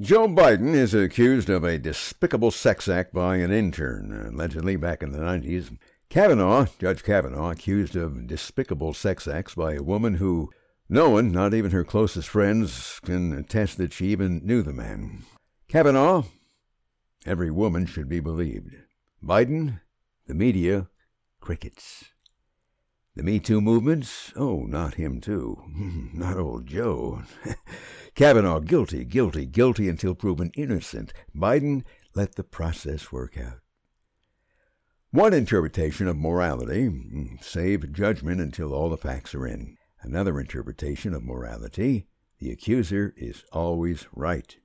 Joe Biden is accused of a despicable sex act by an intern, allegedly back in the 90s. Kavanaugh, Judge Kavanaugh, accused of despicable sex acts by a woman who no one, not even her closest friends, can attest that she even knew the man. Kavanaugh, every woman should be believed. Biden, the media, crickets. The Me Too movement? Oh, not him, too. Hmm, not old Joe. Kavanaugh, guilty, guilty, guilty until proven innocent. Biden, let the process work out. One interpretation of morality hmm, save judgment until all the facts are in. Another interpretation of morality the accuser is always right.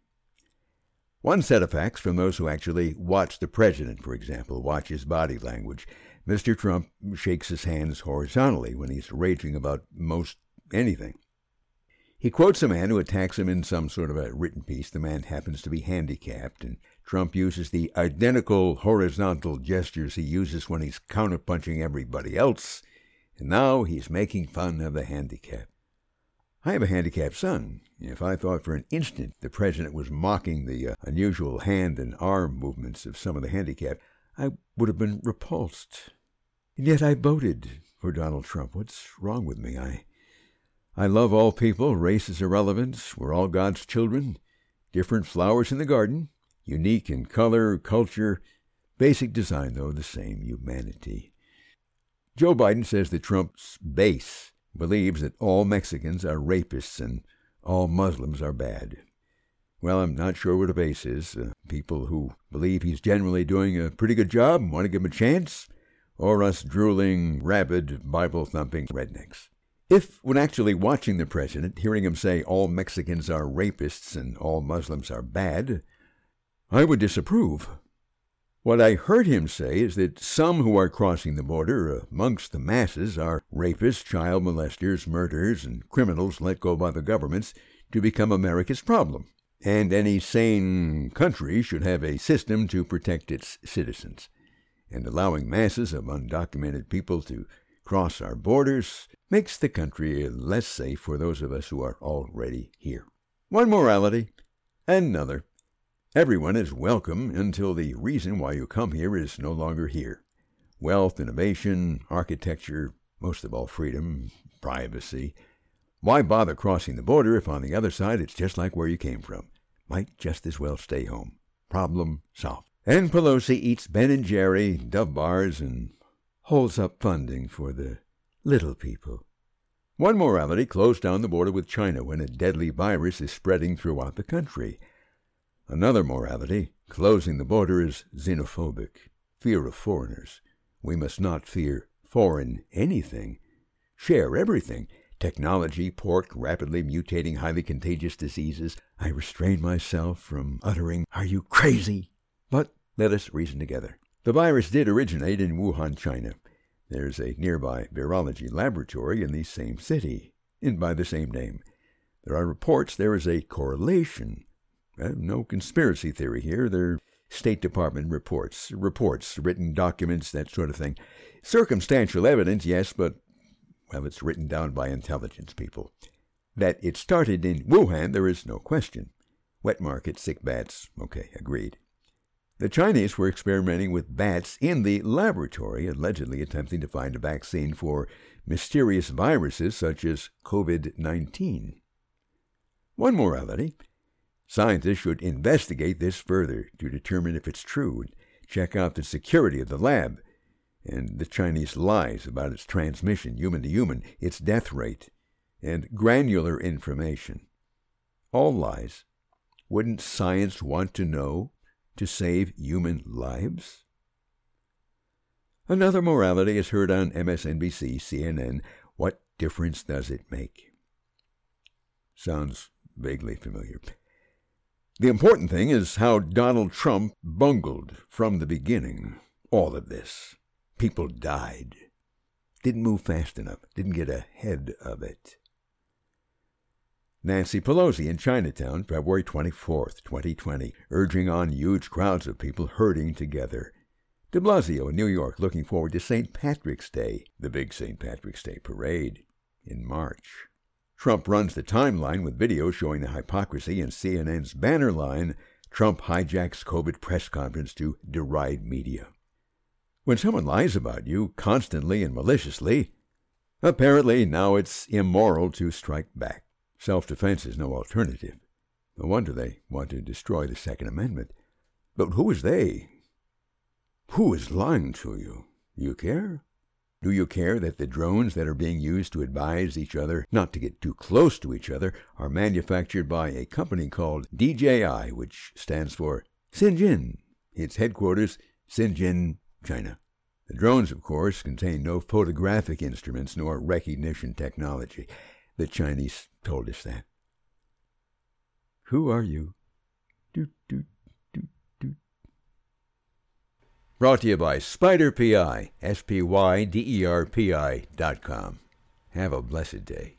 One set of facts from those who actually watch the president, for example, watch his body language. Mr. Trump shakes his hands horizontally when he's raging about most anything. He quotes a man who attacks him in some sort of a written piece. The man happens to be handicapped, and Trump uses the identical horizontal gestures he uses when he's counterpunching everybody else, and now he's making fun of the handicap. I have a handicapped son. If I thought for an instant the president was mocking the uh, unusual hand and arm movements of some of the handicapped, I would have been repulsed. And yet I voted for Donald Trump. What's wrong with me? I, I love all people. Race is irrelevant. We're all God's children. Different flowers in the garden, unique in color, culture, basic design, though the same humanity. Joe Biden says that Trump's base believes that all Mexicans are rapists and all Muslims are bad. Well, I'm not sure what a base is. Uh, people who believe he's generally doing a pretty good job and want to give him a chance, or us drooling, rabid, Bible thumping rednecks. If, when actually watching the president, hearing him say all Mexicans are rapists and all Muslims are bad, I would disapprove. What I heard him say is that some who are crossing the border amongst the masses are rapists, child molesters, murderers, and criminals let go by the governments to become America's problem and any sane country should have a system to protect its citizens. And allowing masses of undocumented people to cross our borders makes the country less safe for those of us who are already here. One morality, another. Everyone is welcome until the reason why you come here is no longer here. Wealth, innovation, architecture, most of all freedom, privacy. Why bother crossing the border if on the other side it's just like where you came from? Might just as well stay home. Problem solved. And Pelosi eats Ben and Jerry, Dove bars, and holds up funding for the little people. One morality closed down the border with China when a deadly virus is spreading throughout the country. Another morality, closing the border, is xenophobic, fear of foreigners. We must not fear foreign anything. Share everything technology, pork, rapidly mutating, highly contagious diseases, I restrain myself from uttering, Are you crazy? But let us reason together. The virus did originate in Wuhan, China. There's a nearby virology laboratory in the same city, and by the same name. There are reports there is a correlation. No conspiracy theory here. They're State Department reports, reports, written documents, that sort of thing. Circumstantial evidence, yes, but well, it's written down by intelligence people. That it started in Wuhan, there is no question. Wet market, sick bats, okay, agreed. The Chinese were experimenting with bats in the laboratory, allegedly attempting to find a vaccine for mysterious viruses such as COVID 19. One morality scientists should investigate this further to determine if it's true and check out the security of the lab and the Chinese lies about its transmission, human to human, its death rate, and granular information. All lies. Wouldn't science want to know to save human lives? Another morality is heard on MSNBC, CNN. What difference does it make? Sounds vaguely familiar. The important thing is how Donald Trump bungled from the beginning all of this. People died. Didn't move fast enough. Didn't get ahead of it. Nancy Pelosi in Chinatown, February 24th, 2020, urging on huge crowds of people herding together. De Blasio in New York looking forward to St. Patrick's Day, the big St. Patrick's Day parade, in March. Trump runs the timeline with video showing the hypocrisy in CNN's banner line Trump hijacks COVID press conference to deride media. When someone lies about you constantly and maliciously, apparently now it's immoral to strike back. Self defense is no alternative. No wonder they want to destroy the Second Amendment. But who is they? Who is lying to you? You care? Do you care that the drones that are being used to advise each other not to get too close to each other are manufactured by a company called DJI, which stands for Shenzhen? Its headquarters, Shenzhen, China. The drones, of course, contain no photographic instruments nor recognition technology. The Chinese told us that. Who are you? Doot, doot. Brought to you by SpyderPI, S P Y D E R P I dot com. Have a blessed day.